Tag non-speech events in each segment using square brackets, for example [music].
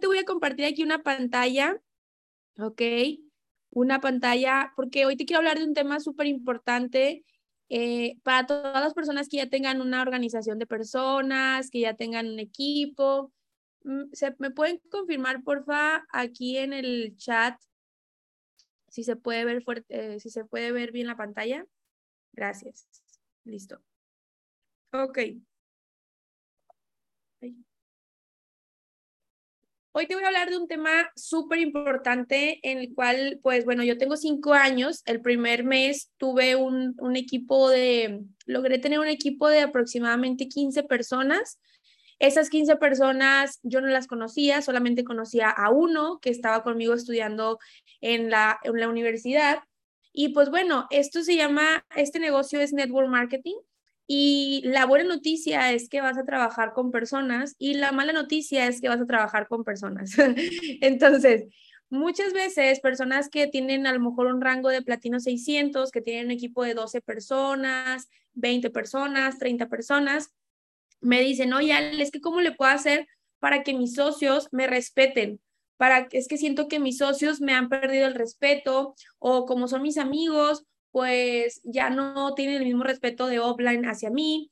te voy a compartir aquí una pantalla, ¿ok? Una pantalla, porque hoy te quiero hablar de un tema súper importante eh, para todas las personas que ya tengan una organización de personas, que ya tengan un equipo. Mm, ¿Se, ¿Me pueden confirmar, porfa, aquí en el chat si se puede ver fuerte, eh, si se puede ver bien la pantalla? Gracias. Listo. Ok. Hoy te voy a hablar de un tema súper importante en el cual, pues bueno, yo tengo cinco años. El primer mes tuve un, un, equipo de, logré tener un equipo de aproximadamente 15 personas. Esas 15 personas yo no las conocía, solamente conocía a uno que estaba conmigo estudiando en la, en la universidad. Y pues bueno, esto se llama, este negocio es Network Marketing y la buena noticia es que vas a trabajar con personas y la mala noticia es que vas a trabajar con personas. [laughs] Entonces, muchas veces personas que tienen a lo mejor un rango de platino 600, que tienen un equipo de 12 personas, 20 personas, 30 personas, me dicen, oye, es que cómo le puedo hacer para que mis socios me respeten, para es que siento que mis socios me han perdido el respeto o como son mis amigos pues ya no tienen el mismo respeto de offline hacia mí,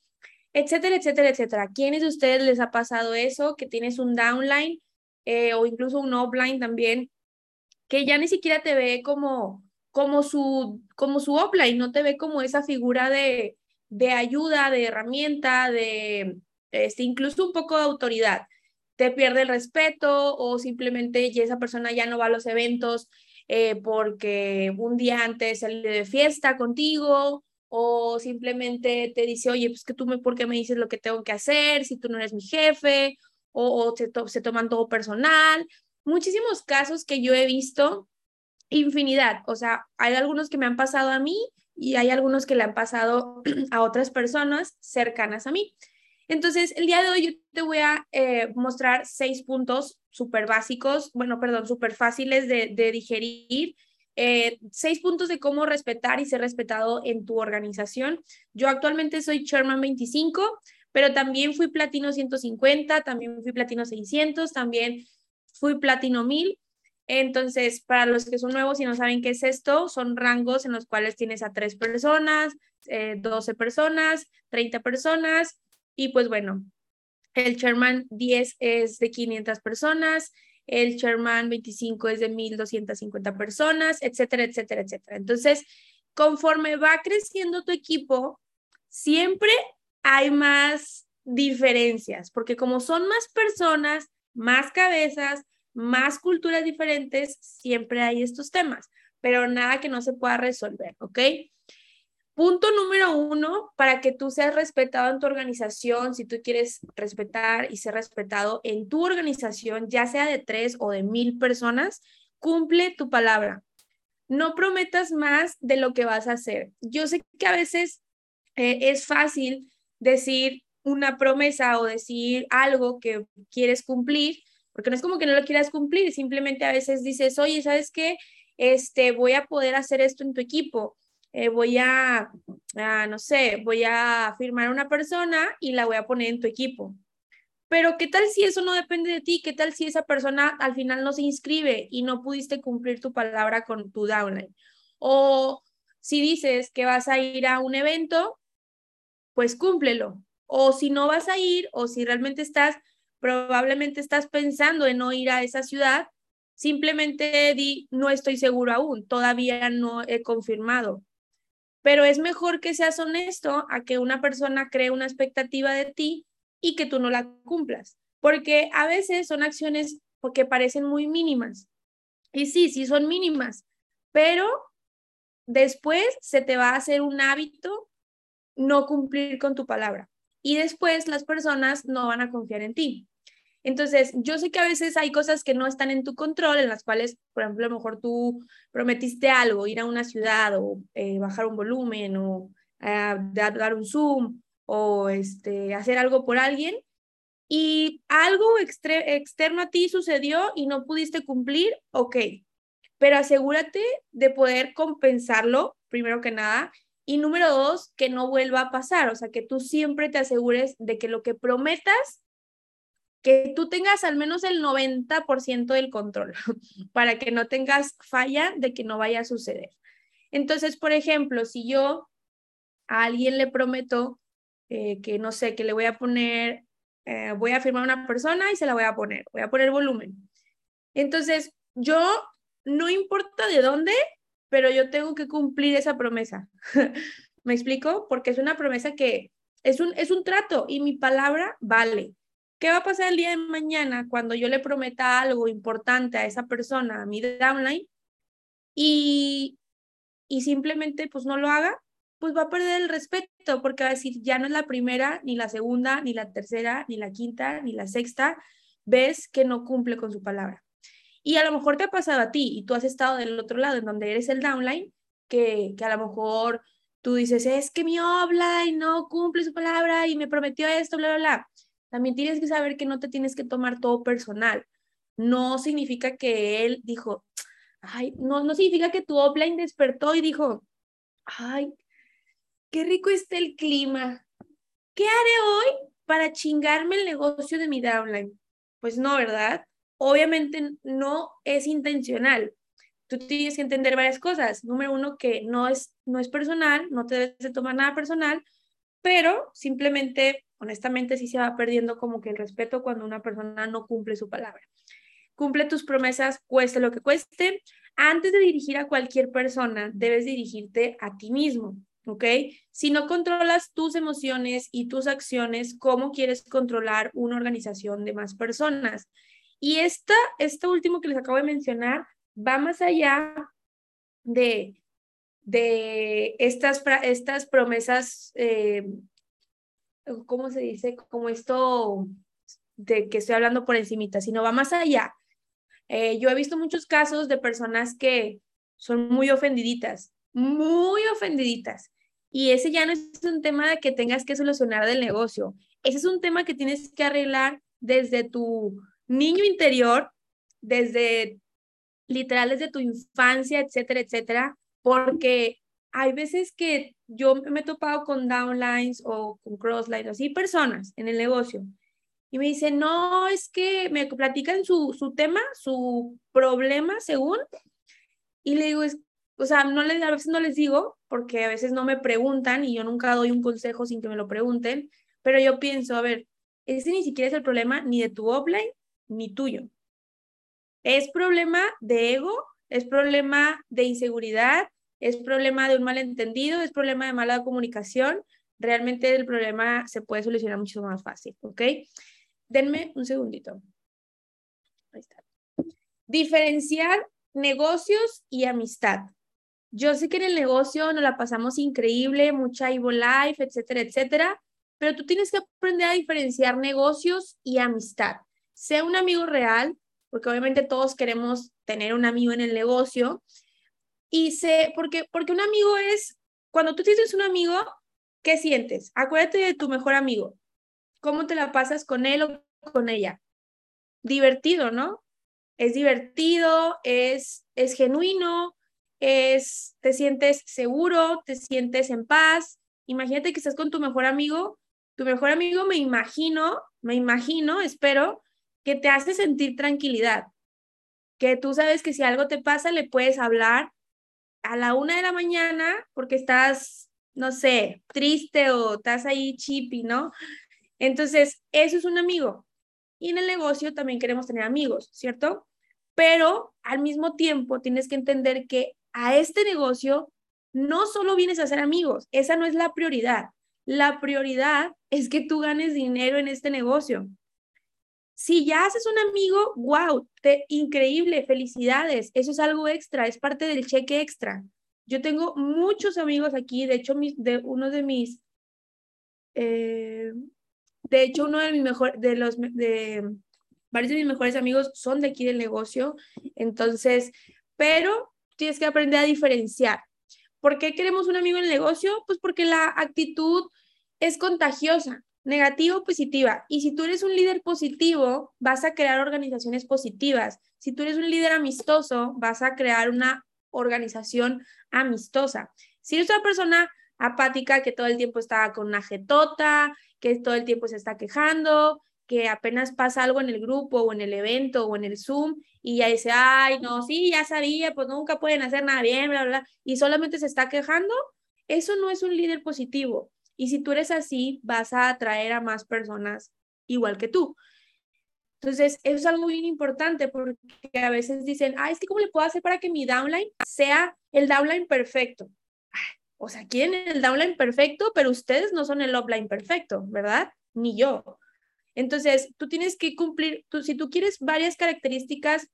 etcétera, etcétera, etcétera. ¿Quiénes de ustedes les ha pasado eso? Que tienes un downline eh, o incluso un offline también, que ya ni siquiera te ve como, como, su, como su offline, no te ve como esa figura de, de ayuda, de herramienta, de este, incluso un poco de autoridad. Te pierde el respeto o simplemente esa persona ya no va a los eventos eh, porque un día antes salió de fiesta contigo o simplemente te dice, oye, pues que tú me, ¿por qué me dices lo que tengo que hacer si tú no eres mi jefe? O, se, se toman todo personal. Muchísimos casos que yo he visto, infinidad. O sea, hay algunos que me han pasado a mí y hay algunos que le han pasado [clears throat] a otras personas cercanas a mí. Entonces, el día de hoy yo te voy a eh, mostrar seis puntos súper básicos, bueno, perdón, súper fáciles de, digerir. Eh, seis puntos de cómo respetar y ser respetado en tu organización. Yo actualmente soy Chairman 25, pero también fui Platino 150, también fui Platino 600, también fui Platino 1000. Entonces, para los que son nuevos y no saben qué es esto, son rangos en los cuales tienes a tres personas, 12 eh, personas, 30 personas, y pues bueno, el Chairman 10 es de 500 personas, el Chairman 25 es de 1250 personas, etcétera, etcétera, etcétera. Entonces, conforme va creciendo tu equipo, siempre hay más diferencias, porque como son más personas, más cabezas, más culturas diferentes, siempre hay estos temas, pero nada que no se pueda resolver, ¿ok? Punto número uno, para que tú seas respetado en tu organización, si tú quieres respetar y ser respetado en tu organización, ya sea de tres o de mil personas, cumple tu palabra. No prometas más de lo que vas a hacer. Yo sé que a veces eh, es fácil decir una promesa o decir algo que quieres cumplir, porque no es como que no lo quieras cumplir, simplemente a veces dices, oye, ¿sabes qué? Este, voy a poder hacer esto en tu equipo eh, voy a, no sé, voy a firmar a una persona y la voy a poner en tu equipo. Pero ¿qué tal si eso no depende de ti? ¿Qué tal si esa persona al final no se inscribe y no pudiste cumplir tu palabra con tu downline? O si dices que vas a ir a un evento, pues cúmplelo. O si no vas a ir, o si realmente estás, probablemente estás pensando en no ir a esa ciudad, simplemente di, no estoy seguro aún, todavía no he confirmado pero es mejor que seas honesto a que una persona cree una expectativa de ti y que tú no la cumplas, porque a veces son acciones que parecen muy mínimas. Y sí, sí son mínimas, pero después se te va a hacer un hábito no cumplir con tu palabra y después las personas no van a confiar en ti. Entonces, yo sé que a veces hay cosas que no están en tu control, en las cuales, por ejemplo, a lo mejor tú prometiste algo, ir a una ciudad o eh, bajar un volumen o eh, dar un Zoom o este, hacer algo por alguien y algo externo a ti sucedió y no pudiste cumplir, ok, pero asegúrate de poder compensarlo, primero que nada, y número dos, que no vuelva a pasar, o sea, que tú siempre te asegures de que lo que prometas que tú tengas al menos el 90% del control [laughs] para que no tengas falla de que no vaya a suceder. Entonces, por ejemplo, si yo a alguien le prometo eh, que, no sé, que le voy a poner, eh, voy a firmar a una persona y se la voy a poner, voy a poner volumen. Entonces, yo, no importa de dónde, pero yo tengo que cumplir esa promesa. [laughs] ¿Me explico? Porque es una promesa que es un, es un trato y mi palabra vale. ¿Qué va a pasar el día de mañana cuando yo le prometa algo importante a esa persona, a mi downline, y, y simplemente pues no lo haga? Pues va a perder el respeto porque va a decir, ya no es la primera, ni la segunda, ni la tercera, ni la quinta, ni la sexta vez que no cumple con su palabra. Y a lo mejor te ha pasado a ti y tú has estado del otro lado, en donde eres el downline, que, que a lo mejor tú dices, es que mi y no cumple su palabra y me prometió esto, bla, bla, bla. También tienes que saber que no te tienes que tomar todo personal. No significa que él dijo, ay, no, no significa que tu offline despertó y dijo, ay, qué rico está el clima. ¿Qué haré hoy para chingarme el negocio de mi downline? Pues no, ¿verdad? Obviamente no es intencional tú tienes que entender varias cosas. Número uno, que no es, no es personal, no te debes de tomar nada personal, pero simplemente, honestamente, sí se va perdiendo como que el respeto cuando una persona no cumple su palabra. Cumple tus promesas, cueste lo que cueste. Antes de dirigir a cualquier persona, debes dirigirte a ti mismo, ¿ok? Si no controlas tus emociones y tus acciones, ¿cómo quieres controlar una organización de más personas? Y esta, esto último que les acabo de mencionar, va más allá de, de estas, estas promesas, eh, ¿cómo se dice? Como esto de que estoy hablando por encimita, sino va más allá. Eh, yo he visto muchos casos de personas que son muy ofendiditas, muy ofendiditas. Y ese ya no es un tema de que tengas que solucionar del negocio. Ese es un tema que tienes que arreglar desde tu niño interior, desde literal desde tu infancia, etcétera, etcétera, porque hay veces que yo me he topado con downlines o con crosslines, así personas en el negocio, y me dicen, no, es que me platican su, su tema, su problema, según, y le digo, es, o sea, no les, a veces no les digo, porque a veces no me preguntan y yo nunca doy un consejo sin que me lo pregunten, pero yo pienso, a ver, ese ni siquiera es el problema ni de tu offline ni tuyo. Es problema de ego, es problema de inseguridad, es problema de un malentendido, es problema de mala comunicación. Realmente el problema se puede solucionar mucho más fácil, ¿ok? Denme un segundito. Diferenciar negocios y amistad. Yo sé que en el negocio nos la pasamos increíble, mucha Ivo Life, etcétera, etcétera, pero tú tienes que aprender a diferenciar negocios y amistad. Sea un amigo real, porque obviamente todos queremos tener un amigo en el negocio. Y sé, porque, porque un amigo es, cuando tú tienes un amigo, ¿qué sientes? Acuérdate de tu mejor amigo. ¿Cómo te la pasas con él o con ella? Divertido, ¿no? Es divertido, es, es genuino, es, te sientes seguro, te sientes en paz. Imagínate que estás con tu mejor amigo. Tu mejor amigo, me imagino, me imagino, espero, que te hace sentir tranquilidad, que tú sabes que si algo te pasa le puedes hablar a la una de la mañana porque estás, no sé, triste o estás ahí chippy, ¿no? Entonces, eso es un amigo. Y en el negocio también queremos tener amigos, ¿cierto? Pero al mismo tiempo tienes que entender que a este negocio no solo vienes a ser amigos, esa no es la prioridad. La prioridad es que tú ganes dinero en este negocio. Si ya haces un amigo, wow, te, increíble, felicidades. Eso es algo extra, es parte del cheque extra. Yo tengo muchos amigos aquí, de hecho, de, uno de mis, eh, de hecho, uno de mis mejores, de los, de varios de mis mejores amigos son de aquí del negocio. Entonces, pero tienes que aprender a diferenciar. ¿Por qué queremos un amigo en el negocio? Pues porque la actitud es contagiosa negativa o positiva. Y si tú eres un líder positivo, vas a crear organizaciones positivas. Si tú eres un líder amistoso, vas a crear una organización amistosa. Si eres una persona apática que todo el tiempo está con una jetota, que todo el tiempo se está quejando, que apenas pasa algo en el grupo o en el evento o en el Zoom y ya dice, ay, no, sí, ya sabía, pues nunca pueden hacer nada bien, bla, bla, bla, y solamente se está quejando, eso no es un líder positivo. Y si tú eres así, vas a atraer a más personas igual que tú. Entonces, eso es algo bien importante porque a veces dicen, ay, es que ¿cómo le puedo hacer para que mi downline sea el downline perfecto? o sea, quieren el downline perfecto, pero ustedes no son el upline perfecto, ¿verdad? Ni yo. Entonces, tú tienes que cumplir, tú, si tú quieres varias características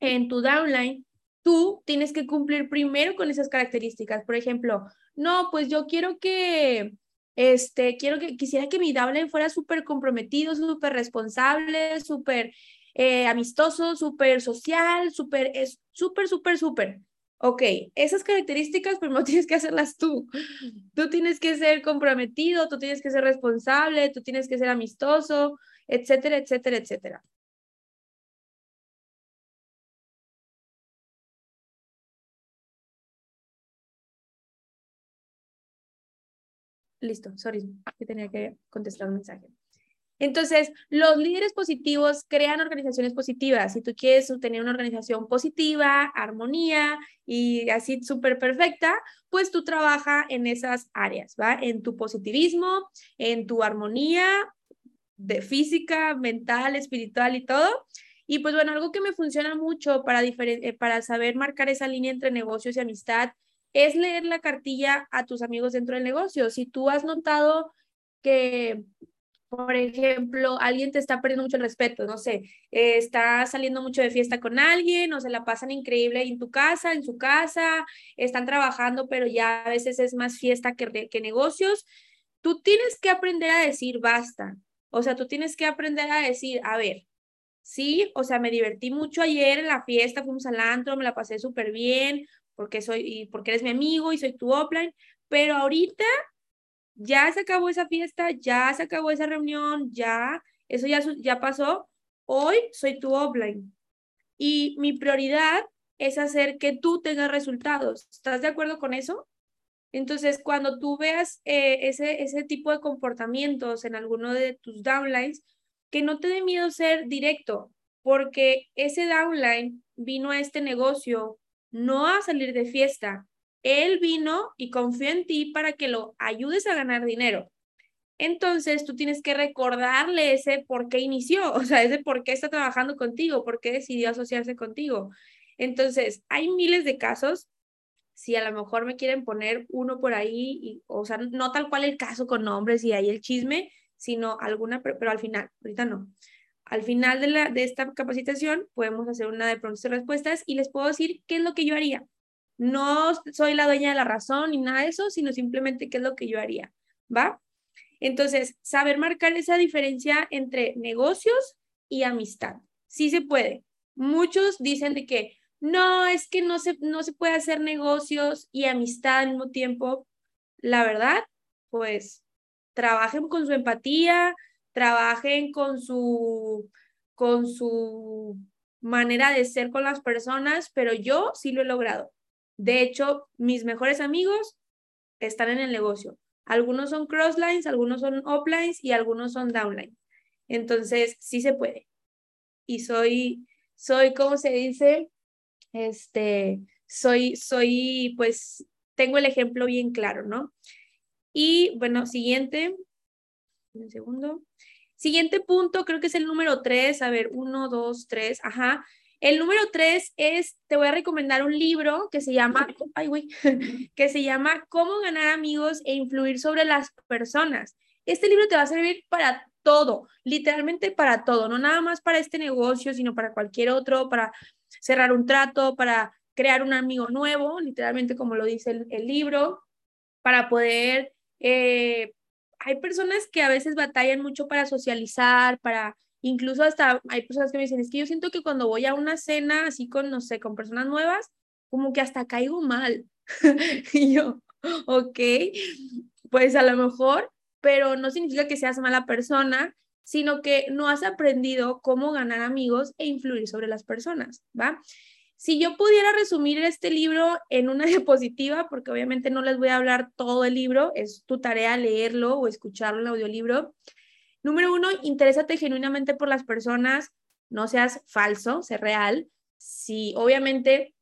en tu downline, tú tienes que cumplir primero con esas características. Por ejemplo, no, pues yo quiero que, este, quiero que, quisiera que mi downline fuera súper comprometido, súper responsable, súper eh, amistoso, súper social, súper, es súper, súper, súper. Ok, esas características [laughs] primero tienes que hacerlas tú. Tú tienes que ser comprometido, tú tienes que ser responsable, tú tienes que ser amistoso, etcétera, etcétera, etcétera. Listo, sorry, que tenía que contestar un mensaje. Entonces, los líderes positivos crean organizaciones positivas. Si tú quieres tener una organización positiva, armonía y así súper perfecta, pues tú trabaja en esas áreas, ¿va? En tu positivismo, en tu armonía de física, mental, espiritual y todo. Y pues bueno, algo que me funciona mucho para, eh, para saber marcar esa línea entre negocios y amistad es leer la cartilla a tus amigos dentro del negocio. Si tú has notado que por ejemplo, alguien te está perdiendo mucho el respeto, no sé, eh, está saliendo mucho de fiesta con alguien o se la pasan increíble en tu casa, en su casa, están trabajando, pero ya a veces es más fiesta que, que negocios. Tú tienes que aprender a decir basta. O sea, tú tienes que aprender a decir, a ver, sí, o sea, me divertí mucho ayer en la fiesta, fuimos al antro, me la pasé súper bien, porque soy, y porque eres mi amigo y soy tu offline, pero ahorita ya se acabó esa fiesta, ya se acabó esa reunión, ya, eso ya, ya pasó. Hoy soy tu offline. Y mi prioridad es hacer que tú tengas resultados. ¿Estás de acuerdo con eso? Entonces, cuando tú veas eh, ese, ese tipo de comportamientos en alguno de tus downlines, que no te dé miedo ser directo, porque ese downline vino a este negocio no a salir de fiesta, él vino y confió en ti para que lo ayudes a ganar dinero. Entonces tú tienes que recordarle ese por qué inició, [laughs] o sea, ese por qué está trabajando contigo, por qué decidió asociarse contigo. Entonces, hay miles de casos. Si a lo mejor me quieren poner uno por ahí, y, o sea, no tal cual el caso con nombres y ahí el chisme, sino alguna, pero, al final, ahorita no. Al final de, la, de esta capacitación podemos hacer una de preguntas y respuestas y les puedo decir qué es lo que yo haría. No soy la dueña de la razón ni nada de eso, sino simplemente qué es lo que yo haría, ¿va? Entonces, saber marcar esa diferencia entre negocios y amistad. Sí se puede. Muchos dicen de que no, es que no se, no se puede hacer negocios y amistad al mismo tiempo. La verdad, pues trabajen con su empatía, trabajen con su, con su manera de ser con las personas, pero yo sí lo he logrado. De hecho, mis mejores amigos están en el negocio. Algunos son crosslines, algunos son uplines y algunos son downlines. Entonces, sí se puede. Y soy, soy, ¿cómo se dice? Este, soy, soy, pues, tengo el ejemplo bien claro, ¿no? Y bueno, siguiente, un segundo. Siguiente punto, creo que es el número tres. A ver, uno, dos, tres, ajá. El número tres es, te voy a recomendar un libro que se llama, ay, güey, [laughs] que se llama Cómo ganar amigos e influir sobre las personas. Este libro te va a servir para todo, literalmente para todo, no nada más para este negocio, sino para cualquier otro, para cerrar un trato, para crear un amigo nuevo, literalmente como lo dice el, libro, para poder, eh, hay personas que a veces batallan mucho para socializar, para Incluso hasta hay personas que me dicen, es que yo siento que cuando voy a una cena así con, no sé, con personas nuevas, como que hasta caigo mal. [laughs] y yo, ok, pues a lo mejor, pero no significa que seas mala persona, sino que no has aprendido cómo ganar amigos e influir sobre las personas, ¿va? Si yo pudiera resumir este libro en una [laughs] diapositiva, porque obviamente no les voy a hablar todo el libro, es tu tarea leerlo o escucharlo en audiolibro, Número uno, interésate genuinamente por las personas, no seas falso, sé real. Si obviamente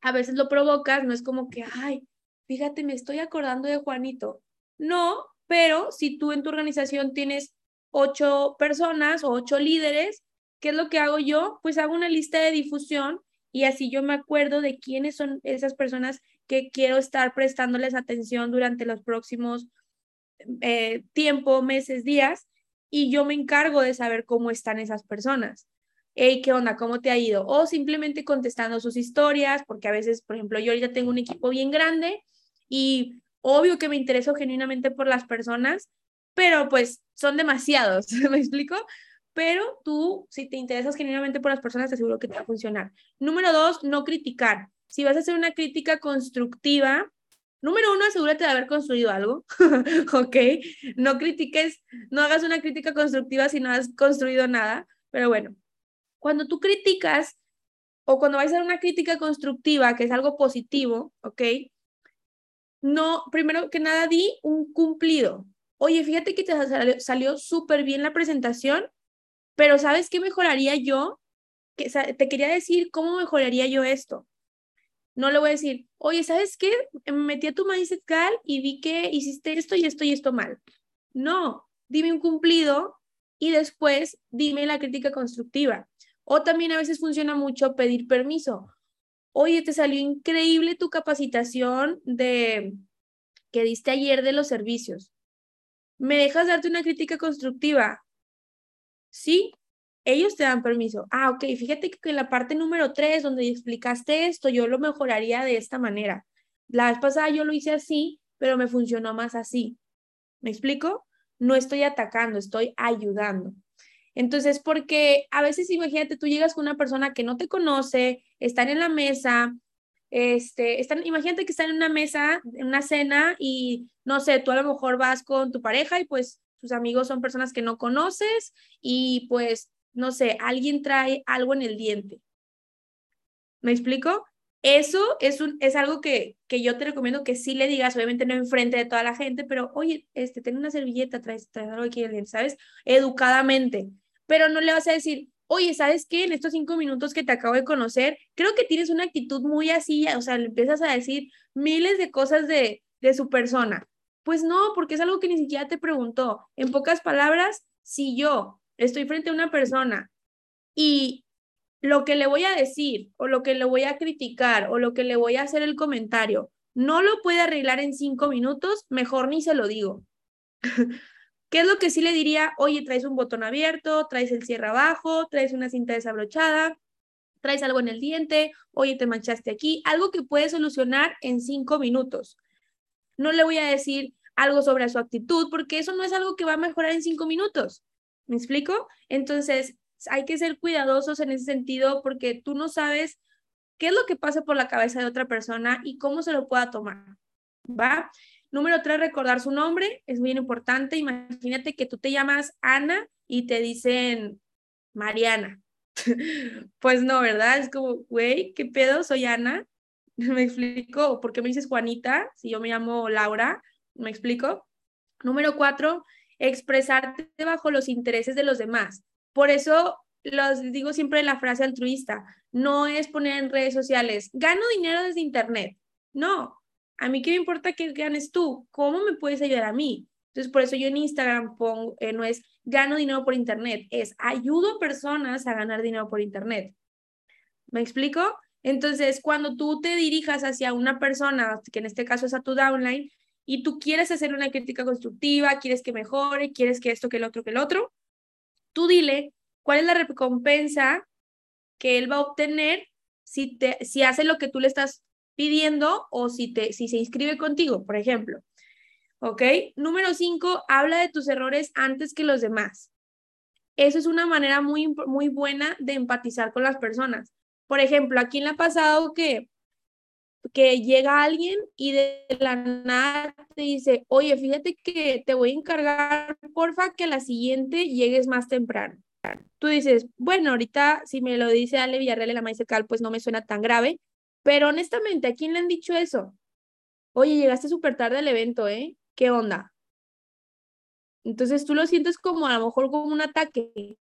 a veces lo provocas, no es como que, ay, fíjate, me estoy acordando de Juanito. No, pero si tú en tu organización tienes ocho personas o ocho líderes, ¿qué es lo que hago yo? Pues hago una lista de difusión y así yo me acuerdo de quiénes son esas personas que quiero estar prestándoles atención durante los próximos eh, tiempo, meses, días, y yo me encargo de saber cómo están esas personas. Hey, ¿qué onda? ¿Cómo te ha ido? O simplemente contestando sus historias, porque a veces, por ejemplo, yo ahorita tengo un equipo bien grande y obvio que me intereso genuinamente por las personas, pero pues son demasiados, [laughs] ¿me explico? Pero tú, si te interesas genuinamente por las personas, te aseguro que te va a funcionar. Número dos, no criticar. Si vas a hacer una crítica constructiva, número uno, asegúrate de haber construido algo, [laughs] ¿ok? No critiques, no hagas una crítica constructiva si no has construido nada, pero bueno, cuando tú criticas o cuando vas a hacer una crítica constructiva, que es algo positivo, ¿ok? No, primero que nada, di un cumplido. Oye, fíjate que te salió, salió súper bien la presentación, pero ¿sabes qué mejoraría yo? Que, te quería decir cómo mejoraría yo esto. No le voy a decir, oye, ¿sabes qué? Me metí a tu Mindset Gal y vi que hiciste esto y esto y esto mal. No, dime un cumplido y después dime la crítica constructiva. O también a veces funciona mucho pedir permiso. Oye, te salió increíble tu capacitación de que diste ayer de los servicios. ¿Me dejas darte una crítica constructiva? Sí, ellos te dan permiso. Ah, ok, fíjate que en la parte número tres, donde explicaste esto, yo lo mejoraría de esta manera. La vez pasada yo lo hice así, pero me funcionó más así. ¿Me explico? No estoy atacando, estoy ayudando. Entonces, porque a veces imagínate, tú llegas con una persona que no te conoce, están en la mesa, este, están, imagínate que están en una mesa, en una cena y no sé, tú a lo mejor vas con tu pareja y pues tus amigos son personas que no conoces y pues no sé, alguien trae algo en el diente. ¿Me explico? Eso es, un, es algo que, que yo te recomiendo que sí le digas, obviamente no enfrente de toda la gente, pero oye, este, ten una servilleta, traes, traes algo aquí en el diente, ¿sabes? Educadamente. Pero no le vas a decir, oye, ¿sabes qué? En estos cinco minutos que te acabo de conocer, creo que tienes una actitud muy así, o sea, le empiezas a decir miles de cosas de, de su persona. Pues no, porque es algo que ni siquiera te preguntó. En pocas palabras, si yo estoy frente a una persona y lo que le voy a decir o lo que le voy a criticar o lo que le voy a hacer el comentario no lo puede arreglar en cinco minutos, mejor ni se lo digo. [laughs] ¿Qué es lo que sí le diría? Oye, traes un botón abierto, traes el cierre abajo, traes una cinta desabrochada, traes algo en el diente, oye, te manchaste aquí, algo que puede solucionar en cinco minutos. No le voy a decir algo sobre su actitud porque eso no es algo que va a mejorar en cinco minutos. ¿Me explico? Entonces, hay que ser cuidadosos en ese sentido porque tú no sabes qué es lo que pasa por la cabeza de otra persona y cómo se lo pueda tomar. ¿Va? Número tres, recordar su nombre. Es muy importante. Imagínate que tú te llamas Ana y te dicen Mariana. [laughs] pues no, ¿verdad? Es como, güey, ¿qué pedo? Soy Ana. [laughs] ¿Me explico? ¿Por qué me dices Juanita si yo me llamo Laura? ¿Me explico? Número cuatro, expresarte bajo los intereses de los demás. Por eso los digo siempre la frase altruista, no es poner en redes sociales, gano dinero desde internet. No, a mí qué me importa que ganes tú, ¿cómo me puedes ayudar a mí? Entonces, por eso yo en Instagram pongo, eh, no es gano dinero por internet, es ayudo a personas a ganar dinero por internet. ¿Me explico? Entonces, cuando tú te dirijas hacia una persona, que en este caso es a tu downline, y tú quieres hacer una crítica constructiva, quieres que mejore, quieres que esto, que el otro, que el otro, tú dile cuál es la recompensa que él va a obtener si, te, si hace lo que tú le estás pidiendo o si, te, si se inscribe contigo, por ejemplo. ¿Ok? Número cinco, habla de tus errores antes que los demás. Eso es una manera muy, muy buena de empatizar con las personas. Por ejemplo, aquí en la pasado que que llega alguien y de la nada te dice, oye, fíjate que te voy a encargar, porfa, que a la siguiente llegues más temprano. Tú dices, bueno, ahorita si me lo dice Ale Villarreal en la Maíz pues no me suena tan grave, pero honestamente, ¿a quién le han dicho eso? Oye, llegaste súper tarde al evento, ¿eh? ¿Qué onda? Entonces tú lo sientes como a lo mejor como un ataque.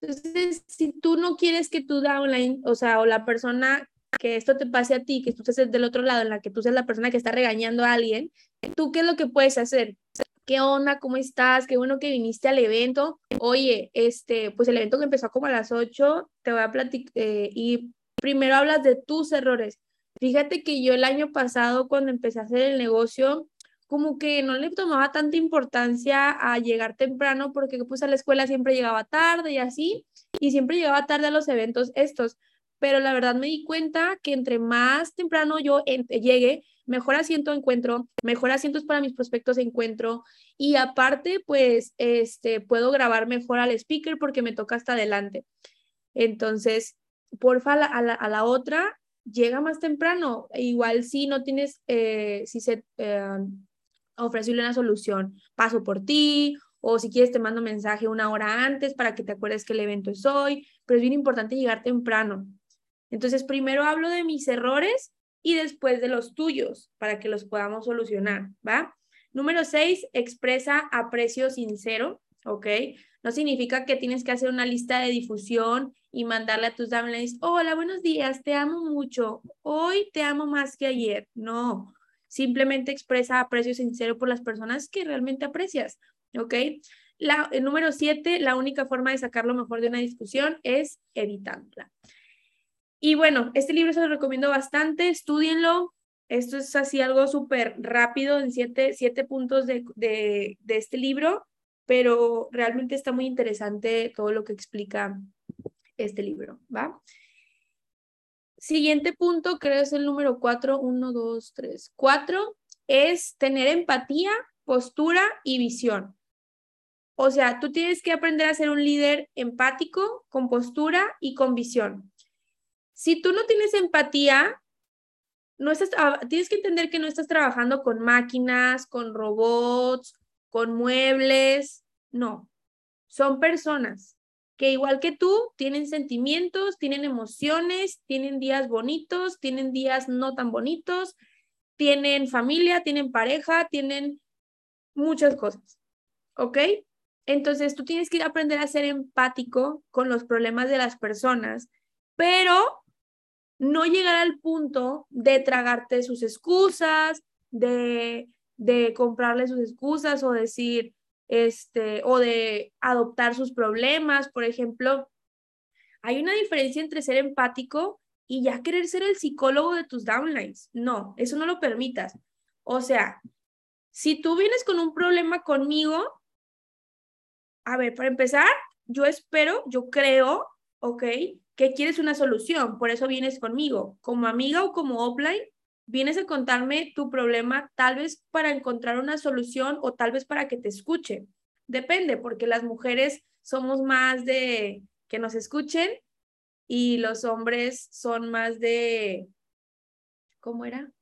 Entonces, si tú no quieres que tu downline, o sea, o la persona que esto te pase a ti, que tú estés del otro lado, en la que tú seas la persona que está regañando a alguien, ¿tú qué es lo que puedes hacer? ¿Qué onda? ¿Cómo estás? Qué bueno que viniste al evento. Oye, este, pues el evento que empezó como a las 8, te voy a platicar eh, y primero hablas de tus errores. Fíjate que yo el año pasado cuando empecé a hacer el negocio, como que no le tomaba tanta importancia a llegar temprano porque pues a la escuela siempre llegaba tarde y así, y siempre llegaba tarde a los eventos estos, pero la verdad me di cuenta que entre más temprano yo llegue, mejor asiento encuentro, mejor asientos para mis prospectos encuentro y aparte pues este puedo grabar mejor al speaker porque me toca hasta adelante. Entonces, porfa a la, a la otra llega más temprano. Igual si no tienes, eh, si se eh, ofrecerle una solución, paso por ti, o si quieres te mando mensaje una hora antes para que te acuerdes que el evento es hoy, pero es bien importante llegar temprano. Entonces, primero hablo de mis errores y después de los tuyos para que los podamos solucionar, ¿va? Número seis, expresa aprecio sincero, ¿ok? No significa que tienes que hacer una lista de difusión y mandarle a tus downlines, hola, buenos días, te amo mucho, hoy te amo más que ayer. No, simplemente expresa aprecio sincero por las personas que realmente aprecias, ¿ok? La, el número siete, la única forma de sacar lo mejor de una discusión es evitándola. Y bueno, este libro se lo recomiendo bastante, estudienlo. Esto es así algo súper rápido en siete, siete puntos de, de, de este libro, pero realmente está muy interesante todo lo que explica este libro, ¿va? Siguiente punto, creo es el número cuatro, uno, dos, tres, cuatro, es tener empatía, postura y visión. O sea, tú tienes que aprender a ser un líder empático, con postura y con visión. Si tú no tienes empatía, no estás, tienes que entender que no estás trabajando con máquinas, con robots, con muebles, no, son personas que igual que tú, tienen sentimientos, tienen emociones, tienen días bonitos, tienen días no tan bonitos, tienen familia, tienen pareja, tienen muchas cosas, ¿ok? Entonces tú tienes que aprender a ser empático con los problemas de las personas, pero no llegar al punto de tragarte sus excusas, de, de comprarle sus excusas o decir, este, o de adoptar sus problemas, por ejemplo. Hay una diferencia entre ser empático y ya querer ser el psicólogo de tus downlines. No, eso no lo permitas. O sea, si tú vienes con un problema conmigo, a ver, para empezar, yo espero, yo creo, ¿ok? Que quieres una solución, por eso vienes conmigo, como amiga o como offline, vienes a contarme tu problema tal vez para encontrar una solución o tal vez para que te escuche. Depende, porque las mujeres somos más de que nos escuchen y los hombres son más de, ¿cómo era?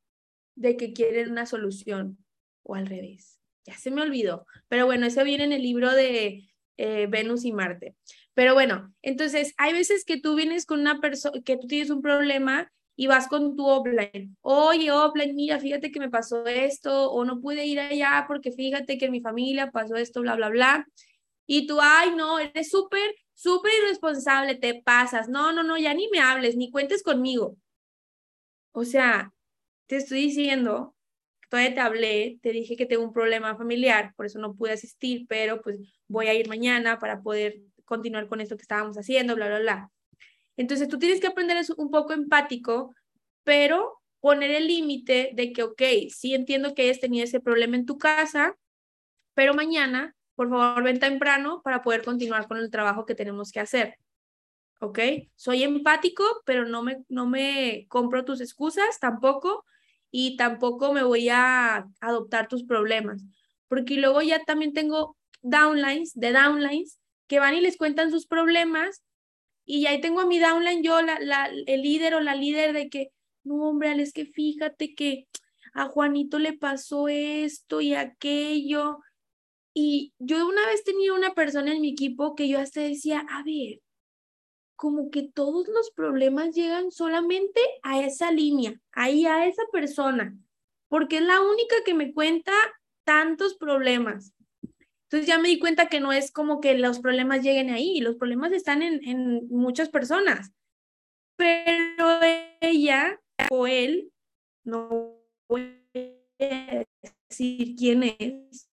De que quieren una solución o al revés. Ya se me olvidó. Pero bueno, eso viene en el libro de eh, Venus y Marte. Pero bueno, entonces hay veces que tú vienes con una persona, que tú tienes un problema y vas con tu offline. Oye, offline, mira, fíjate que me pasó esto, o no pude ir allá porque fíjate que mi familia pasó esto, bla, bla, bla. Y tú, ay, no, eres súper, súper irresponsable, te pasas. No, no, no, ya ni me hables, ni cuentes conmigo. O sea, te estoy diciendo, todavía te hablé, te dije que tengo un problema familiar, por eso no pude asistir, pero pues voy a ir mañana para poder continuar con esto que estábamos haciendo, bla, bla, bla. Entonces tú tienes que aprender ser un poco empático, pero poner el límite de que, ok, sí entiendo que hayas tenido ese problema en tu casa, pero mañana, por favor, ven temprano para poder continuar con el trabajo que tenemos que hacer. ¿Ok? Soy empático, pero no me, no me compro tus excusas tampoco y tampoco me voy a adoptar tus problemas. Porque luego ya también tengo downlines, de downlines, que van y les cuentan sus problemas y ahí tengo a mi downline, yo, la, la, el líder o la líder de que, no, hombre, es que fíjate que a Juanito le pasó esto y aquello. Y yo una vez tenía una persona en mi equipo que yo hasta decía, a ver, como que todos los problemas llegan solamente a esa línea, ahí a esa persona, porque es la única que me cuenta tantos problemas. Entonces ya me di cuenta que no es como que los problemas lleguen ahí, los problemas están en, en muchas personas. Pero ella o él, no voy a decir quién es,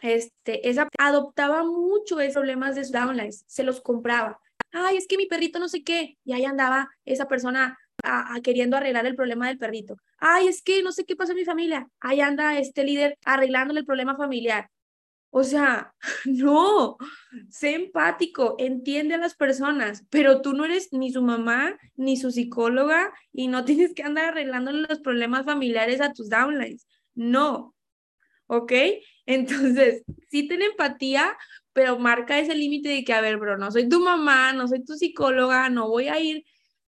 este, esa adoptaba mucho esos problemas de sus se los compraba. Ay, es que mi perrito no sé qué, y ahí andaba esa persona a, queriendo arreglar el problema del perrito. Ay, es que no sé qué pasó en mi familia, ahí anda este líder arreglándole el problema familiar. O sea, [laughs] no, sé empático, entiende a las personas, pero tú no eres ni su mamá ni su psicóloga y no [laughs] tienes que andar arreglándole los problemas familiares a tus downlines. No, ¿ok? Entonces, sí ten empatía, pero marca ese límite de que, a ver, bro, no soy tu mamá, no soy tu psicóloga, no voy a ir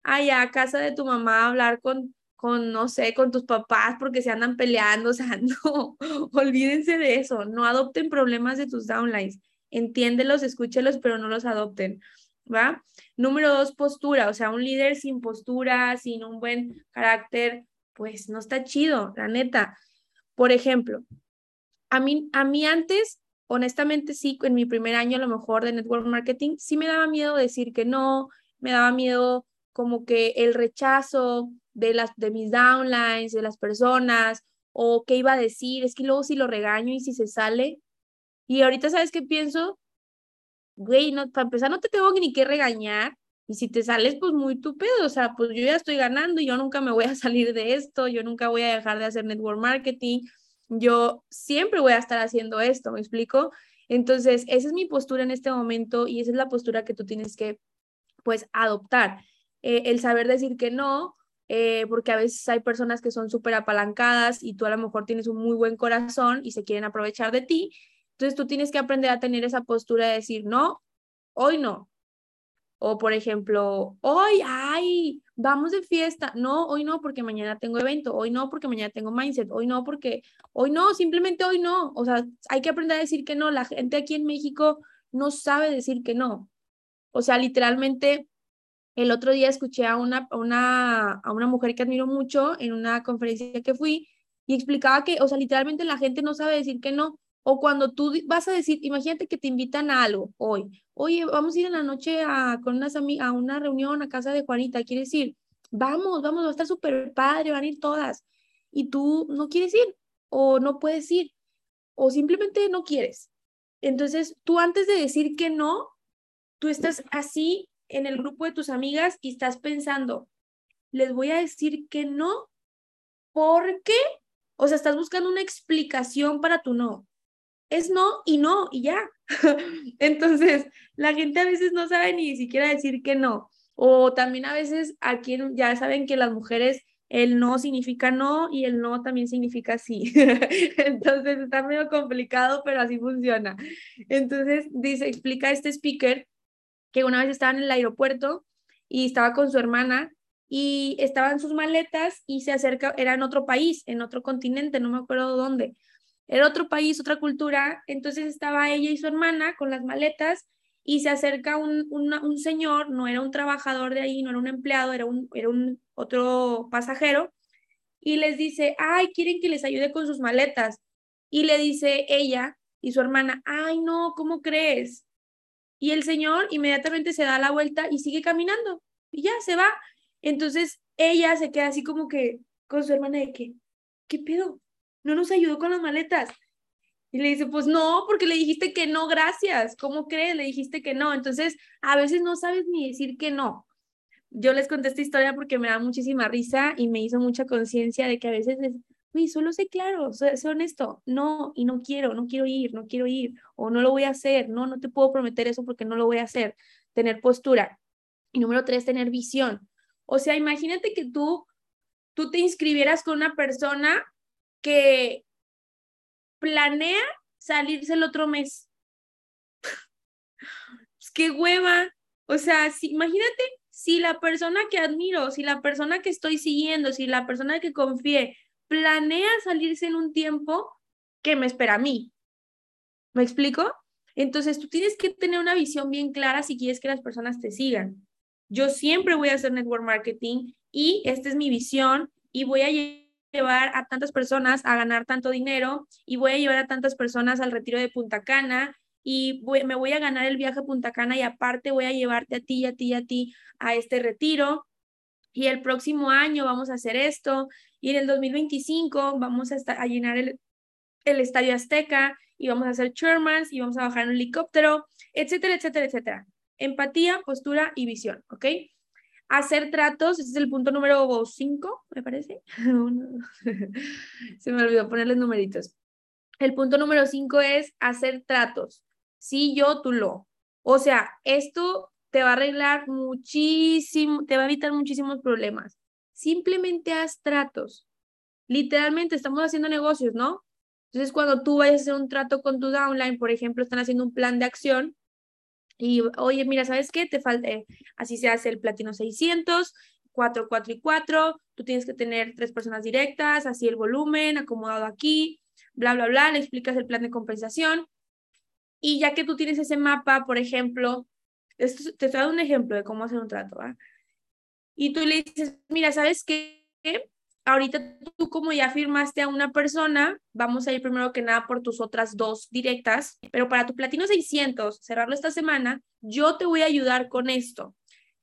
allá a casa de tu mamá hablar con, con, no sé, con tus papás porque se andan peleando, [laughs] o sea, no, olvídense de eso, no adopten problemas de tus downlines, entiéndelos, escúchelos, pero no los adopten, ¿va? Número dos, postura, o sea, un líder sin postura, sin un buen carácter, pues no está chido, la neta. Por ejemplo, a mí, a mí antes, honestamente sí, en mi primer año a lo mejor de network marketing, sí me daba miedo decir que no, me daba miedo como que el rechazo de, las, de mis downlines, de las personas, o qué iba a decir, es que luego si lo regaño y si se sale. Y ahorita, ¿sabes qué pienso? Güey, no, para empezar no te tengo ni que regañar, y si te sales, pues muy tu o sea, pues yo ya estoy ganando y yo nunca me voy a [laughs] salir de esto, yo nunca voy a dejar de hacer network marketing, yo siempre voy a estar haciendo esto, ¿me explico? Entonces, esa es mi postura en este momento y esa es la postura que tú tienes que, pues, adoptar. Eh, el saber decir que no, eh, porque a veces hay personas que son súper apalancadas y tú a lo mejor tienes un muy buen corazón y se quieren aprovechar de ti. Entonces, tú tienes que aprender a tener esa postura de decir, no, hoy no, o por ejemplo, hoy, ay, vamos de fiesta. No, hoy no porque mañana tengo evento. Hoy no porque mañana tengo mindset. Hoy no porque, hoy no, simplemente hoy no. O sea, hay que aprender a decir que no. La gente aquí en México no sabe decir que no. O sea, literalmente, el otro día escuché a una, una, a una mujer que admiro mucho en una conferencia que fui y explicaba que, o sea, literalmente la gente no sabe decir que no. O cuando tú vas a decir, imagínate que te invitan a algo hoy. Oye, vamos a ir en la noche a, con unas a una reunión a casa de Juanita. ¿Quieres ir? Vamos, vamos, va a estar súper padre, van a ir todas. Y tú no quieres ir o no puedes ir o simplemente no quieres. Entonces, tú antes de decir que no, tú estás así en el grupo de tus amigas y estás pensando, les voy a decir que no, ¿por qué? O sea, estás buscando una explicación para tu no es no y no y ya. [laughs] Entonces, la gente a veces no sabe ni siquiera decir que no. O también a veces aquí ya saben que las mujeres el no significa no y el no también significa sí. [laughs] Entonces está medio complicado, pero así funciona. Entonces dice, explica este speaker que una vez estaba en el aeropuerto y estaba con su hermana y estaban sus maletas y se acerca, era en otro país, en otro continente, no me acuerdo dónde era otro país, otra cultura, entonces estaba ella y su hermana con las maletas y se acerca un, un, señor, no era un trabajador de ahí, no era un empleado, era un, era un otro pasajero, y les dice, ay, quieren que les ayude con sus maletas. Y le dice ella y su hermana, ay, no, ¿cómo crees? Y el señor inmediatamente se da la vuelta y sigue caminando y ya se va. Entonces ella se queda así como que con su hermana de que, ¿qué pedo? no nos ayudó con las maletas. Y le dice, pues no, porque le dijiste que no, gracias. ¿Cómo crees? Le dijiste que no. Entonces, a veces no sabes ni decir que no. Yo les conté esta historia porque me da muchísima risa y me hizo mucha conciencia de que a veces solo sé claro, soy, honesto, no, y no quiero, no quiero ir, no quiero ir, o no lo voy a hacer, no, no te puedo prometer eso porque no lo voy a hacer. Tener postura. Y número tres, tener visión. O sea, imagínate que tú, tú te inscribieras con una persona que planea salirse el otro mes. [laughs] pues qué hueva. O sea, si, imagínate si la persona que admiro, si la persona que estoy siguiendo, si la persona que confíe planea salirse en un tiempo que me espera a mí. ¿Me explico? Entonces, tú tienes que tener una visión bien clara si quieres que las personas te sigan. Yo siempre voy a hacer network marketing y esta es mi visión y voy a llevar a tantas personas a ganar tanto dinero y voy a llevar a tantas personas al retiro de Punta Cana y me voy a ganar el viaje a Punta Cana y aparte voy a llevarte a ti, a ti, a ti a este retiro y el próximo año vamos a hacer esto y en el 2025 vamos a, estar, llenar el, el Estadio Azteca y vamos a hacer Shermans y vamos a bajar un helicóptero, etcétera, etcétera, etcétera. Empatía, postura y visión, ¿ok? Hacer tratos, ese es el punto número 5, me parece. [laughs] [laughs] Se me olvidó ponerles numeritos. El punto número 5 es hacer tratos. Sí, yo, tú lo. O sea, esto te va a arreglar muchísimo, te va a evitar muchísimos problemas. Simplemente haz tratos. Literalmente estamos haciendo negocios, ¿no? Entonces, cuando tú vayas a hacer un trato con tu downline, por ejemplo, están haciendo un plan de acción y, oye, mira, ¿sabes qué? Te falta, eh, así se hace el platino 600, 4, 4 y 4, tú tienes que tener tres personas directas, así el volumen, acomodado aquí, bla, bla, bla, le explicas el plan de compensación. Y ya que tú tienes ese mapa, por ejemplo, esto, te estoy dando un ejemplo de cómo hacer un trato, ¿va? Y tú le dices, mira, ¿sabes qué? ahorita tú como ya firmaste a una persona, vamos a ir primero que nada por tus otras dos directas, pero para tu platino 600, cerrarlo esta semana, yo te voy a ayudar con esto.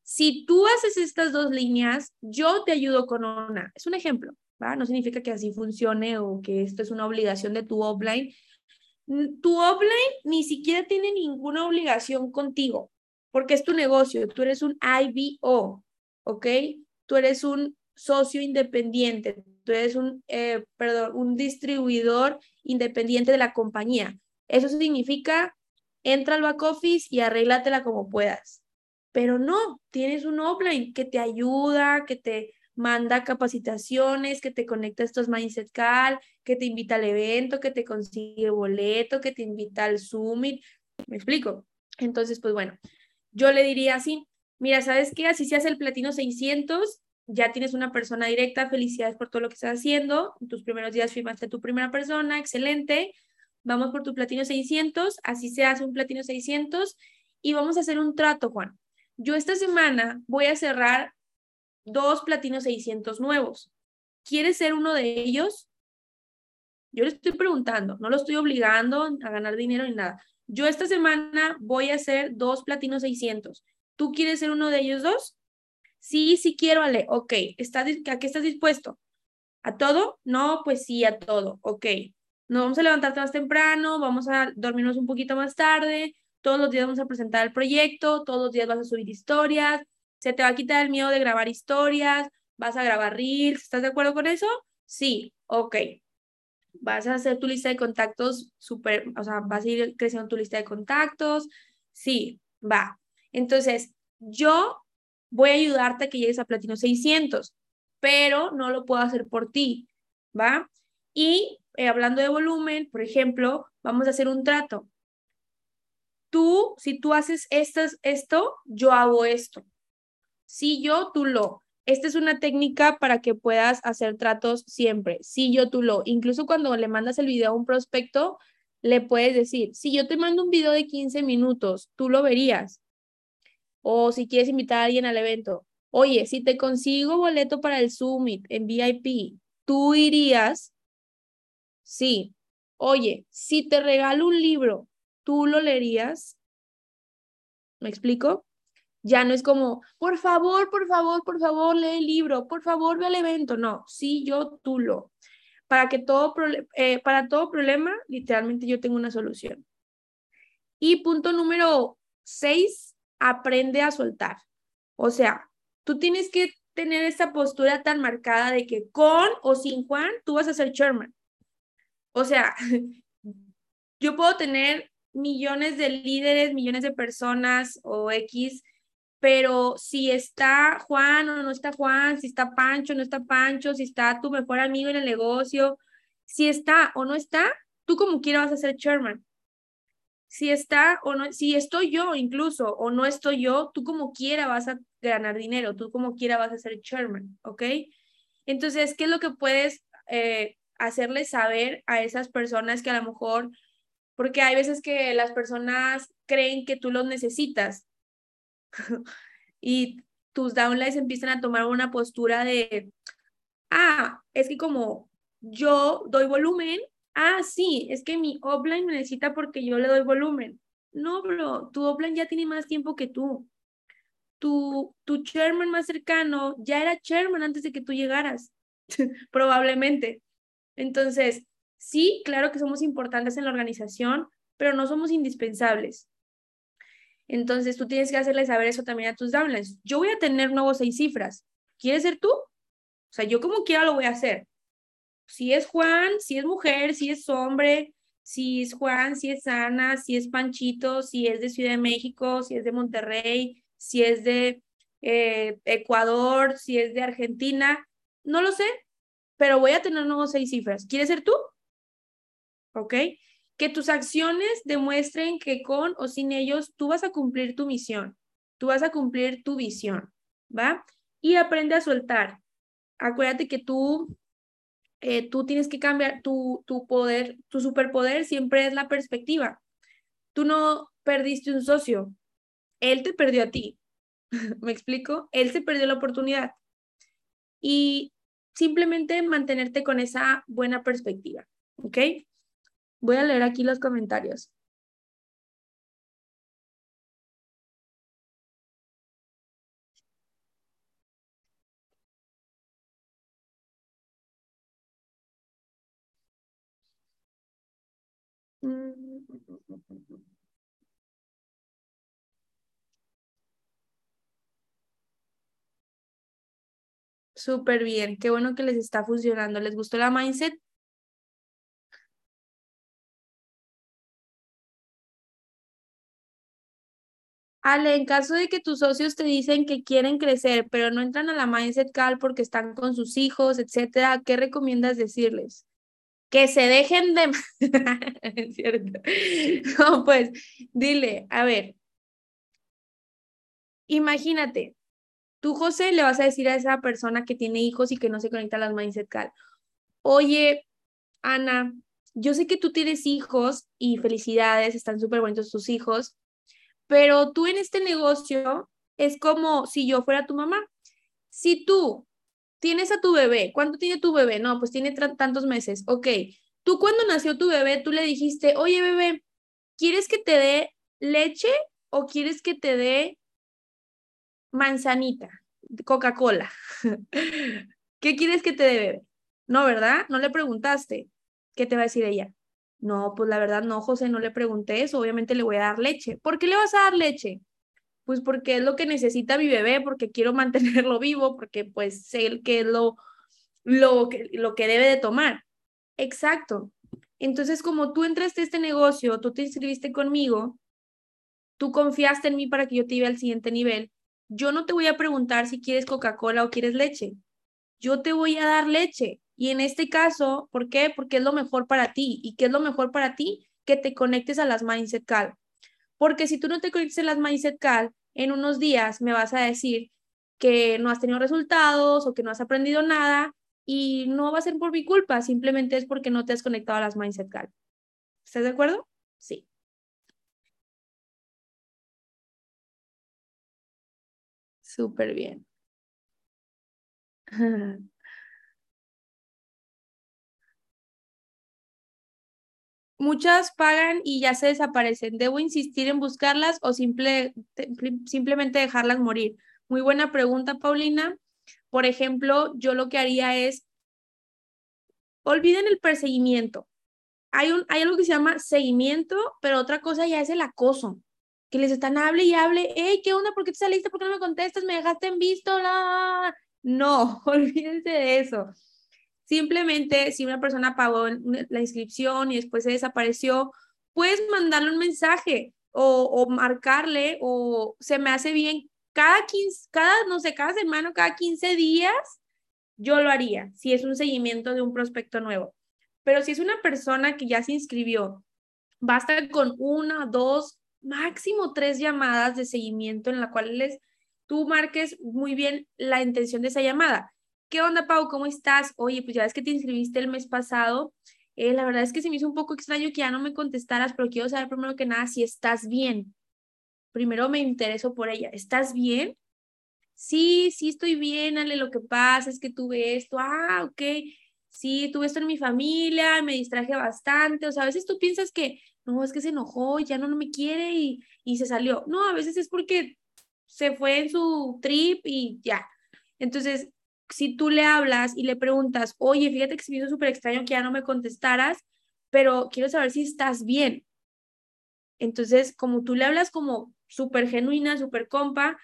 Si tú haces estas dos líneas, yo te ayudo con una. Es un ejemplo, ¿va? No significa que así funcione o que esto es una obligación de tu offline. Tu offline ni siquiera tiene ninguna obligación contigo, porque es tu negocio. Tú eres un IBO, ¿ok? Tú eres un socio independiente, tú eres un, eh, perdón, un distribuidor independiente de la compañía. Eso significa, entra al back office y arréglatela como puedas. Pero no, tienes un offline que te ayuda, que te manda capacitaciones, que te conecta a estos Mindset Call, que te invita al evento, que te consigue boleto, que te invita al Summit. ¿Me explico? Entonces, pues bueno, yo le diría así, mira, ¿sabes qué? Así se hace el platino 600 ya tienes una persona directa, felicidades por todo lo que estás haciendo, en tus primeros días firmaste tu primera persona, excelente, vamos por tu platino 600, así se hace un platino 600 y vamos a hacer un trato, Juan. Yo esta semana voy a cerrar dos platinos 600 nuevos. ¿Quieres ser uno de ellos? Yo le estoy preguntando, no lo estoy obligando a ganar dinero ni nada. Yo esta semana voy a hacer dos platinos 600. ¿Tú quieres ser uno de ellos dos? Sí, sí quiero, Ale. Ok, ¿Estás, ¿a qué estás dispuesto? ¿A todo? No, pues sí, a todo. Ok. Nos vamos a levantar más temprano, vamos a dormirnos un poquito más tarde, todos los días vamos a presentar el proyecto, todos los días vas a subir historias, se te va a quitar el miedo de grabar historias, vas a grabar reels, ¿estás de acuerdo con eso? Sí, ok. Vas a hacer tu lista de contactos súper, o sea, vas a ir creciendo tu lista de contactos. Sí, va. Entonces, yo voy a ayudarte a que llegues a platino 600, pero no lo puedo hacer por ti, ¿va? Y eh, hablando de volumen, por ejemplo, vamos a hacer un trato. Tú, si tú haces esto, yo hago esto. Si yo, tú lo. Esta es una técnica para que puedas hacer tratos siempre. Si yo, tú lo. Incluso cuando le mandas el video a un prospecto, le puedes decir, si yo te mando un video de 15 minutos, tú lo verías. O si quieres invitar a alguien al evento, oye, si te consigo boleto para el Summit en VIP, ¿tú irías? Sí. Oye, si te regalo un libro, ¿tú lo leerías? ¿Me explico? Ya no es como, por favor, por favor, por favor, lee el libro, por favor, ve al evento. No, sí, yo, tú lo. Para que todo, eh, para todo problema, literalmente yo tengo una solución. Y punto número seis, aprende a soltar. O sea, tú tienes que tener esa postura tan marcada de que con o sin Juan, tú vas a ser chairman. O sea, [laughs] yo puedo tener millones de líderes, millones de personas o X, pero si está Juan o no está Juan, si está Pancho o no está Pancho, si está tu mejor amigo en el negocio, si está o no está, tú como quieras vas a ser chairman si está o no, si estoy yo incluso o no estoy yo, tú como quiera vas a ganar dinero, tú como quiera vas a ser chairman, ¿ok? Entonces, ¿qué es lo que puedes eh, hacerle saber a esas personas que a lo mejor, porque hay veces que las personas creen que tú los necesitas [laughs] y tus downlines empiezan a tomar una postura de, ah, es que como yo doy volumen, ah, sí, es que mi offline me necesita porque yo le doy volumen. No, bro, tu offline ya tiene más tiempo que tú. Tu, tu chairman más cercano ya era chairman antes de que tú llegaras, [laughs] probablemente. Entonces, sí, claro que somos importantes en la organización, pero no somos indispensables. Entonces, tú tienes que hacerle saber eso también a tus downlines. Yo voy a tener nuevos seis cifras. ¿Quieres ser tú? O sea, yo como quiera lo voy a hacer. Si es Juan, si es mujer, si es hombre, si es Juan, si es Ana, si es Panchito, si es de Ciudad de México, si es de Monterrey, si es de eh, Ecuador, si es de Argentina, no lo sé, pero voy a tener nuevos seis cifras. ¿Quieres ser tú? ¿Ok? Que tus acciones demuestren que con o sin ellos tú vas a cumplir tu misión, tú vas a cumplir tu visión, ¿va? Y aprende a soltar. Acuérdate que tú, eh, tú tienes que cambiar tu, tu poder, tu superpoder siempre es la perspectiva. Tú no perdiste un socio, él te perdió a ti. [laughs] ¿Me explico? Él se perdió la oportunidad. Y simplemente mantenerte con esa buena perspectiva, ¿ok? Voy a leer aquí los comentarios. Súper bien, qué bueno que les está funcionando. ¿Les gustó la mindset? Ale, en caso de que tus socios te dicen que quieren crecer, pero no entran a la Mindset Cal porque están con sus hijos, etcétera, ¿qué recomiendas decirles? Que se dejen de... [laughs] es cierto. [laughs] No, pues, dile, a ver, imagínate, tú, José, le vas a decir a esa persona que tiene hijos y que no se conecta a las Mindset Cal, oye, Ana, yo sé que tú tienes hijos y felicidades, están súper bonitos tus hijos, pero tú en este negocio es como si yo fuera tu mamá. Si tú tienes a tu bebé, ¿cuánto tiene tu bebé? No, pues tiene tantos meses. Ok, tú cuando nació tu bebé, tú le dijiste, oye bebé, ¿quieres que te dé leche o quieres que te dé manzanita, Coca-Cola? [laughs] ¿Qué quieres que te dé bebé? No, ¿verdad? No le preguntaste. ¿Qué te va a decir ella? No, pues la verdad no, José, no le pregunté eso, obviamente le voy a dar leche. ¿Por qué le vas a dar leche? Pues porque es lo que necesita mi bebé, porque quiero [laughs] mantenerlo vivo, porque pues sé que es lo, lo, que, lo que debe de tomar. Exacto. Entonces, como tú entraste a este negocio, tú te inscribiste conmigo, tú confiaste en mí para que yo te iba al siguiente nivel, yo no te voy a preguntar si quieres Coca-Cola o quieres leche. Yo te voy a dar leche. Y en este caso, ¿por qué? Porque es lo mejor para ti. ¿Y qué es lo mejor para ti? Que te conectes a las Mindset Cal. Porque si tú no te conectes a las Mindset Cal, en unos días me vas a decir que no has tenido resultados o que no has aprendido nada y no va a ser por mi culpa, simplemente es porque no te has conectado a las Mindset Cal. ¿Estás de acuerdo? Sí. Súper bien. [laughs] Muchas pagan y ya se desaparecen. ¿Debo insistir en buscarlas o simple, simplemente dejarlas morir? Muy buena pregunta, Paulina. Por ejemplo, yo lo que haría es, olviden el perseguimiento. Hay, un, hay algo que se llama seguimiento, pero otra cosa ya es el acoso. Que les están hable y hable, hey, ¿qué onda? ¿Por qué te saliste? ¿Por qué no me contestas? ¿Me dejaste en visto? No, [laughs] olvídense de eso. Simplemente si una persona pagó la inscripción y después se desapareció, puedes mandarle un mensaje o, marcarle o se me hace bien cada 15, cada, no sé, cada semana, cada 15 días, yo lo haría si es un seguimiento de un prospecto nuevo. Pero si es una persona que ya se inscribió, basta con una, dos, máximo tres llamadas de seguimiento en la cual les, tú marques muy bien la intención de esa llamada. ¿Qué onda, Pau? ¿Cómo estás? Oye, pues ya ves que te inscribiste el mes pasado. Eh, la verdad es que se me hizo un poco extraño que ya no me contestaras, pero quiero saber primero que nada si estás bien. Primero me intereso por ella. ¿Estás bien? Sí, sí estoy bien, Ale. Lo que pasa es que tuve esto. Ah, ok. sí, tuve esto en mi familia, me distraje bastante, o sea, a veces tú piensas que, no, es que se enojó, ya no, me quiere y, y se salió. No, a veces es porque se fue en su trip y ya. Entonces, si tú le hablas y le preguntas, oye, fíjate que se me hizo súper extraño que ya no me contestaras, pero quiero saber si estás bien. Entonces, como tú le hablas como súper genuina, súper compa,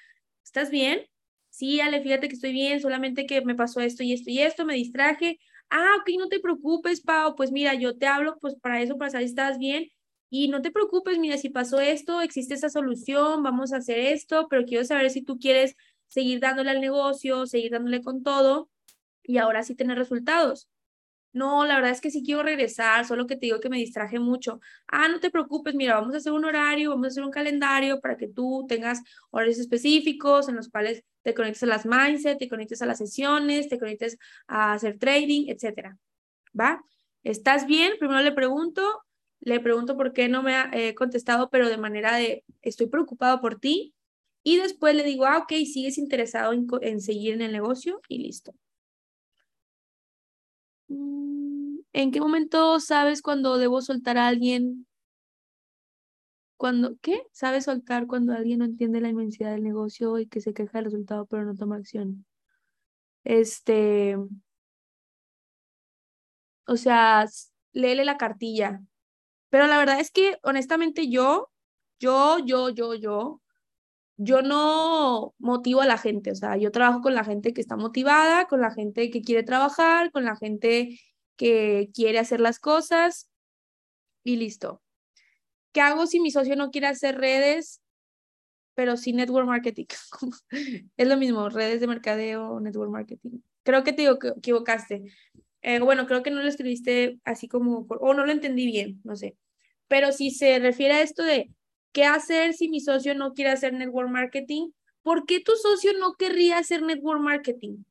¿estás bien? Sí, Ale, fíjate que estoy bien, solamente que me pasó esto y esto y esto, me distraje. Ah, ok, no te preocupes, Pau, pues mira, yo te hablo pues para eso, para saber si estás bien. Y no te preocupes, mira, si pasó esto, existe esa solución, vamos a hacer esto, pero quiero saber si tú quieres seguir dándole al negocio, seguir dándole con todo y ahora sí tener resultados. No, la verdad es que sí quiero regresar, solo que te digo que me distraje mucho. Ah, no te preocupes, mira, vamos a hacer un horario, vamos a hacer un calendario para que tú tengas horarios específicos en los cuales te conectes a las mindset, te conectes a las sesiones, te conectes a hacer trading, etcétera. ¿Va? ¿Estás bien? Primero le pregunto, le pregunto por qué no me ha eh, contestado, pero de manera de estoy preocupado por ti. Y después le digo, ah, ok, sigues interesado en, seguir en el negocio y listo. Mm, ¿En qué momento sabes cuando debo soltar a alguien? Cuando, ¿qué? ¿Sabes soltar cuando alguien no entiende la inmensidad del negocio y que se queja del resultado pero no toma acción? Este, o sea, léele la cartilla. Pero la verdad es que honestamente yo, yo, yo, yo, yo, yo no motivo a la gente, o sea, yo trabajo con la gente que está motivada, con la gente que quiere trabajar, con la gente que quiere hacer las cosas y listo. ¿Qué hago si mi socio no quiere hacer redes, pero sí network marketing? [laughs] es lo mismo, redes de mercadeo, network marketing. Creo que te equivocaste. Eh, bueno, creo que no lo escribiste así como, o no lo entendí bien, no sé. Pero si se refiere a esto de ¿Qué hacer si mi socio no quiere hacer network marketing? ¿Por qué tu socio no querría hacer network marketing?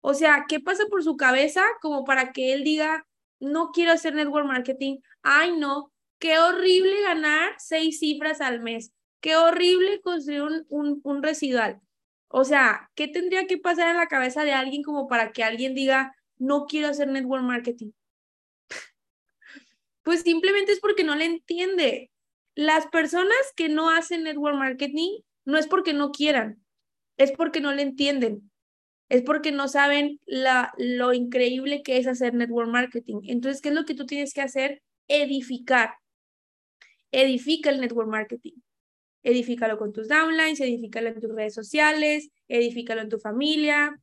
O sea, ¿qué pasa por su cabeza como para que él diga, no quiero hacer network marketing? Ay, no, qué horrible ganar seis cifras al mes. Qué horrible construir un, un, residual. O sea, ¿qué tendría que pasar en la cabeza de alguien como para que alguien diga, no quiero hacer network marketing? [laughs] Pues simplemente es porque no le entiende las personas que no hacen network marketing no es porque no quieran, es porque no le entienden, es porque no saben la, lo increíble que es hacer network marketing. Entonces, ¿qué es lo que tú tienes que hacer? Edificar. Edifica el network marketing. Edifícalo con tus downlines, edifícalo en tus redes sociales, edifícalo en tu familia.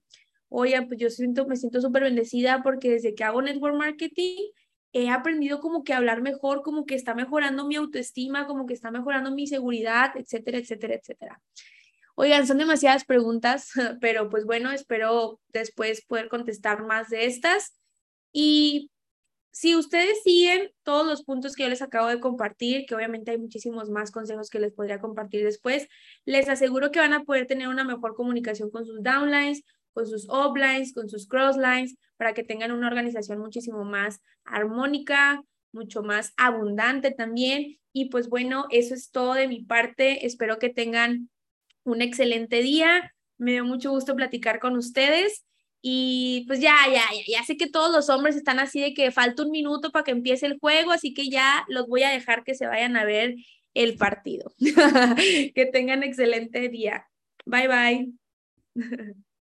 Oye, pues yo siento, me siento súper bendecida porque desde que hago network marketing, he aprendido como que hablar mejor, como que está mejorando mi autoestima, como que está mejorando mi seguridad, etcétera, etcétera, etcétera. Oigan, son demasiadas preguntas, [laughs] pero pues bueno, espero después poder contestar más de estas. Y si ustedes siguen todos los puntos que yo les acabo de compartir, que obviamente hay muchísimos más consejos que les podría compartir después, les aseguro que van a poder tener una mejor comunicación con sus downlines, con sus uplines, con sus crosslines, para que tengan una organización muchísimo más armónica, mucho más abundante también. Y pues bueno, eso es todo de mi parte. Espero que tengan un excelente día. Me dio mucho gusto platicar con ustedes. Y pues ya, ya, ya, ya sé que todos los hombres están así de que falta un minuto para que empiece el juego, así que ya los voy a dejar que se vayan a ver el partido. [laughs] que tengan excelente día. Bye bye. [laughs]